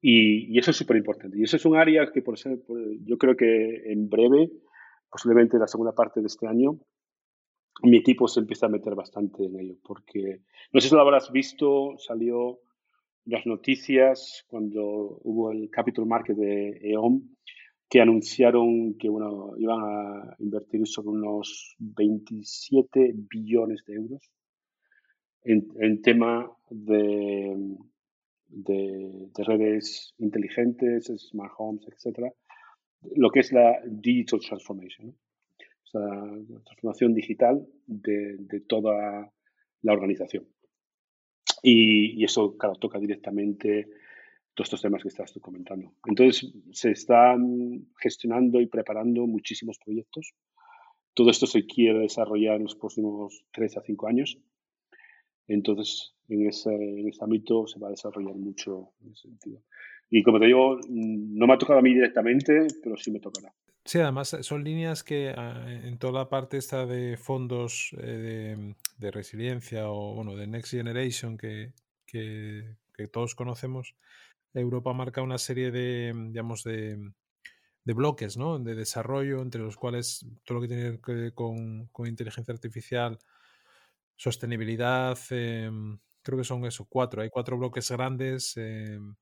Speaker 1: Y, eso es súper importante. Y eso es un área que por ser, yo creo que en breve, posiblemente en la segunda parte de este año, mi equipo se empieza a meter bastante en ello, porque no sé si lo habrás visto, salió las noticias cuando hubo el capital market de E.ON que anunciaron que bueno, iban a invertir sobre unos 27 billones de euros en, tema de, de, redes inteligentes, smart homes, etcétera, lo que es la digital transformation, la transformación digital de, de toda la organización. Y, eso, claro, toca directamente todos estos temas que estás tú comentando. Entonces, se están gestionando y preparando muchísimos proyectos. Todo esto se quiere desarrollar en los próximos tres a cinco años. Entonces, en ese, en ese ámbito se va a desarrollar mucho en ese sentido. Y como te digo, no me ha tocado a mí directamente, pero sí me tocará.
Speaker 2: Sí, además son líneas que ah, en toda la parte esta de fondos eh, de, resiliencia o bueno, de Next Generation que, que, todos conocemos, Europa marca una serie de, digamos, de, de, bloques, ¿no? De desarrollo, entre los cuales todo lo que tiene que ver con, con inteligencia artificial, sostenibilidad, em, creo que son eso, cuatro. Hay cuatro bloques grandes. Em,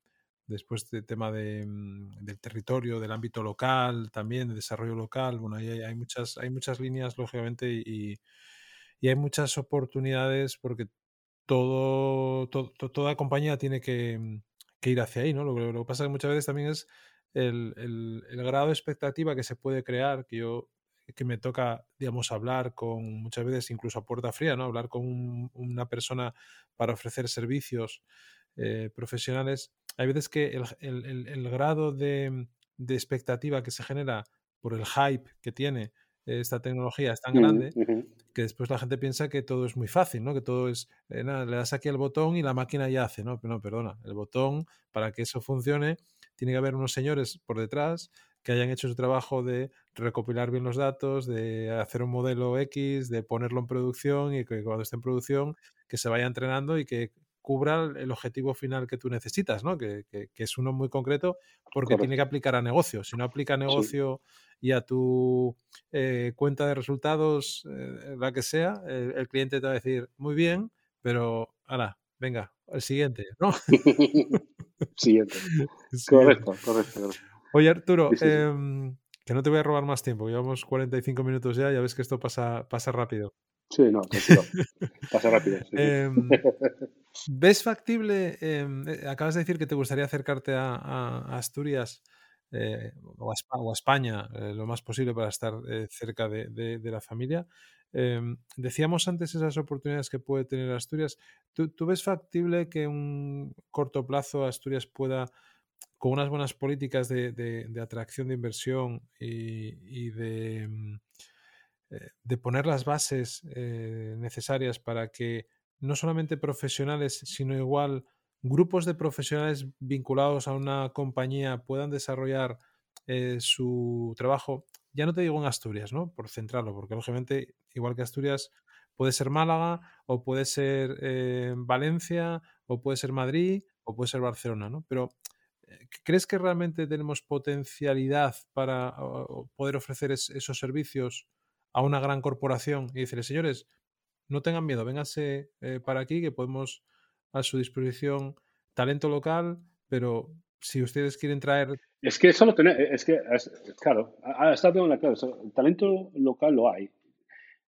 Speaker 2: después del tema de, mm, del territorio, del ámbito local, también de desarrollo local. Bueno, hay, hay muchas, hay muchas líneas, lógicamente, y, y, hay muchas oportunidades porque todo, toda compañía tiene que, mm, que, ir hacia ahí, ¿no? Lo, que pasa que muchas veces también es el, grado de expectativa que se puede crear, que yo que me toca, digamos, hablar con muchas veces incluso a puerta fría, ¿no? Hablar con una persona para ofrecer servicios eh, profesionales, hay veces que el, grado de, expectativa que se genera por el hype que tiene esta tecnología es tan grande que después la gente piensa que todo es muy fácil, ¿no? Que todo es, eh, nada, le das aquí el botón y la máquina ya hace, ¿no? Pero no, perdona, el botón, para que eso funcione, tiene que haber unos señores por detrás que hayan hecho su trabajo de recopilar bien los datos, de hacer un modelo X, de ponerlo en producción y que cuando esté en producción, que se vaya entrenando y que cubra el objetivo final que tú necesitas, ¿no? Que, es uno muy concreto porque tiene que aplicar a negocio. Si no aplica a negocio y a tu eh, cuenta de resultados, eh, la que sea, el, cliente te va a decir, muy bien, pero ahora, venga, el siguiente, ¿no? [laughs]
Speaker 1: siguiente. [laughs] Correcto, correcto,
Speaker 2: Oye, Arturo, em, que no te voy a robar más tiempo. Llevamos 45 minutos ya, ya ves que esto pasa, pasa rápido.
Speaker 1: Sí, no, [laughs] Pasa rápido.
Speaker 2: Em, ¿Ves factible? Em, eh, acabas de decir que te gustaría acercarte a, Asturias eh, o, a, España eh, lo más posible para estar cerca de, la familia. Em, decíamos antes esas oportunidades que puede tener Asturias. ¿Tú, ves factible que un corto plazo Asturias pueda, con unas buenas políticas de, atracción de inversión y de eh, de poner las bases necesarias para que no solamente profesionales, sino igual grupos de profesionales vinculados a una compañía puedan desarrollar eh, su trabajo, ya no te digo en Asturias, ¿no? Por centrarlo, porque lógicamente, igual que Asturias, puede ser Málaga, o puede ser Valencia, o puede ser Madrid, o puede ser Barcelona, ¿no? Pero ¿crees que realmente tenemos potencialidad para poder ofrecer esos servicios a una gran corporación y decirle, señores, no tengan miedo, vénganse eh, para aquí que podemos a su disposición talento local, pero si ustedes quieren traer...
Speaker 1: Es que eso lo tenemos, es que, claro, ha estado en la clave, el talento local lo hay.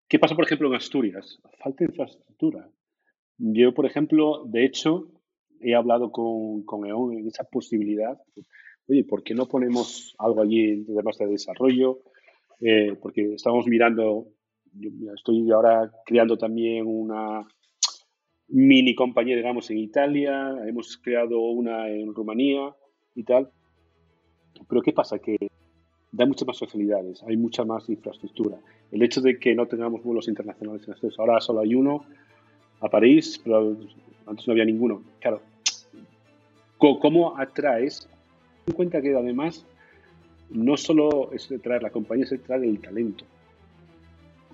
Speaker 1: ¿Qué pasa, por ejemplo, en Asturias? Falta infraestructura. Yo, por ejemplo, de hecho, he hablado con, con EON en esa posibilidad. Oye, ¿por qué no ponemos algo allí de más de desarrollo? Eh, porque estamos mirando, yo estoy ahora creando también una mini compañía, digamos, en Italia, hemos creado una en Rumanía y tal. Pero ¿qué pasa? Que da muchas más facilidades, hay mucha más infraestructura. El hecho de que no tengamos vuelos internacionales en ahora solo hay uno a París, pero antes no había ninguno. Claro, ¿cómo atraes? Ten en cuenta que además no solo es traer la compañía, es traer el talento.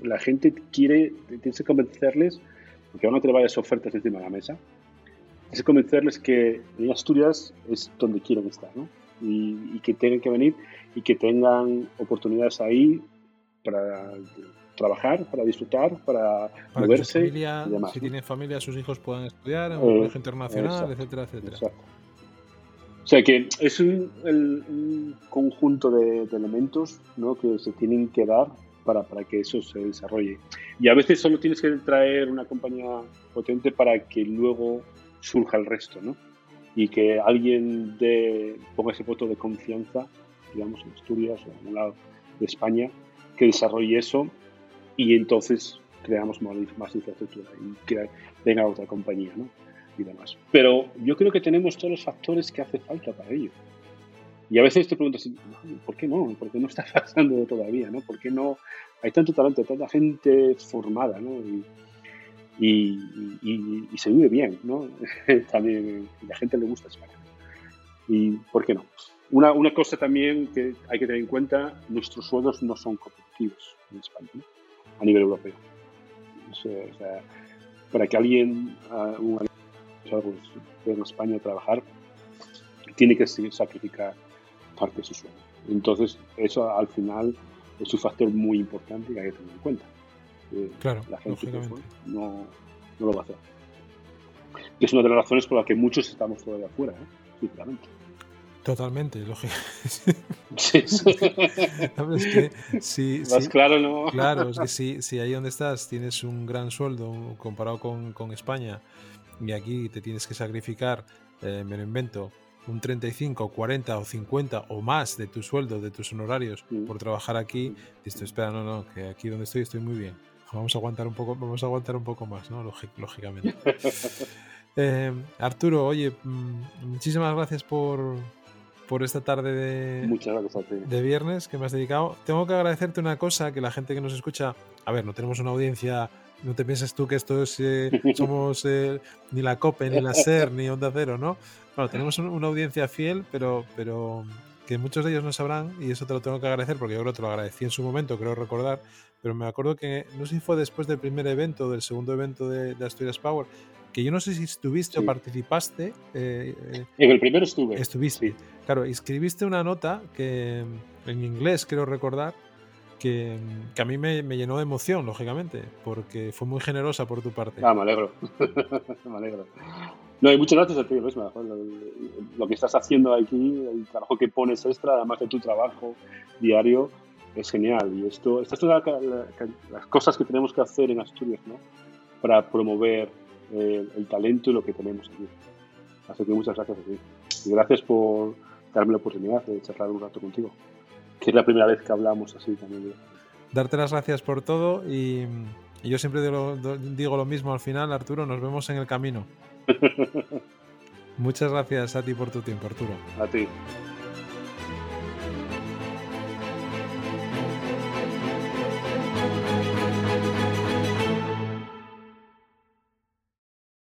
Speaker 1: La gente quiere, tienes que convencerles, porque aún no te varias ofertas encima de la mesa, tienes que convencerles que en Asturias es donde quieren estar, ¿no? Y, que tengan que venir y que tengan oportunidades ahí para trabajar, para disfrutar, para, moverse.
Speaker 2: y demás, si tienen familia, sus hijos puedan estudiar en un eh, colegio internacional, etcétera, etcétera.
Speaker 1: O sea que es un, conjunto de, elementos ¿no? que se tienen que dar para, que eso se desarrolle. Y a veces solo tienes que traer una compañía potente para que luego surja el resto, ¿no? Y que alguien de, ponga ese voto de confianza, digamos, en Asturias o en un lado de España, que desarrolle eso y entonces creamos más, más infraestructura y que venga otra compañía, ¿no? demás. Pero yo creo que tenemos todos los factores que hace falta para ello. Y a veces te preguntas, ¿por qué no? ¿Por qué no está [laughs] pasando todavía? ¿no? ¿Por qué no hay tanto talento, tanta gente formada? ¿no? y, se vive bien, ¿no? [laughs] también la gente le gusta España. ¿Y por qué no? Una, una, cosa también que hay que tener en cuenta, nuestros sueldos no son competitivos en España, a nivel europeo. Para que alguien, uh, un pues, en España a trabajar, tiene que sacrificar parte de su sueldo. Entonces, eso al final es un factor muy importante que hay que tener en cuenta.
Speaker 2: Eh, claro,
Speaker 1: la gente no, no, lo va a hacer. Que es una de las razones por las que muchos estamos todavía afuera, ¿eh? sinceramente.
Speaker 2: Totalmente, lógico. [laughs] [laughs]
Speaker 1: Sí, sí.
Speaker 2: si,
Speaker 1: Más claro, ¿no?
Speaker 2: Claro, es que si, si, ahí donde estás tienes un gran sueldo comparado con, con España y aquí te tienes que sacrificar, eh, me lo invento, un 35, 40 o 50 o más de tu sueldo, de tus honorarios mm. por trabajar aquí, dices, espera, no, no, que aquí donde estoy estoy muy bien. Vamos a aguantar un poco, vamos a aguantar un poco más, ¿no? lógicamente. [laughs] Eh, Arturo, oye, mm, muchísimas gracias por, por esta tarde de, de viernes que me has dedicado. Tengo que agradecerte una cosa, que la gente que nos escucha, a ver, no tenemos una audiencia, no te pienses tú que esto es, eh, [laughs] somos eh, ni la COPE, ni la [laughs] SER, ni Onda Cero, ¿no? Tenemos una audiencia fiel, pero, pero que muchos de ellos no sabrán, y eso te lo tengo que agradecer, porque yo creo que te lo agradecí en su momento, creo recordar, pero me acuerdo que, no sé si fue después del primer evento, del segundo evento de, de Asturias Power, que yo no sé si estuviste o participaste.
Speaker 1: Eh, eh, en el primero estuve.
Speaker 2: Estuviste. Claro, escribiste una nota que en inglés, quiero recordar, que, que a mí me, me, llenó de emoción, lógicamente, porque fue muy generosa por tu parte.
Speaker 1: Ah, me alegro. [laughs] me alegro. No, y muchas gracias a ti, Luis. Lo, lo, que estás haciendo aquí, el trabajo que pones extra, además de tu trabajo diario, es genial. Y esto, estas son las cosas que tenemos que hacer en Asturias, ¿no? Para promover el, talento y lo que tenemos aquí. Así que muchas gracias a ti. Y gracias por darme la oportunidad de charlar un rato contigo, que es la primera vez que hablamos así también.
Speaker 2: Darte las gracias por todo y, yo siempre digo, digo lo mismo al final, Arturo, nos vemos en el camino. [laughs] Muchas gracias a ti por tu tiempo, Arturo.
Speaker 1: A ti.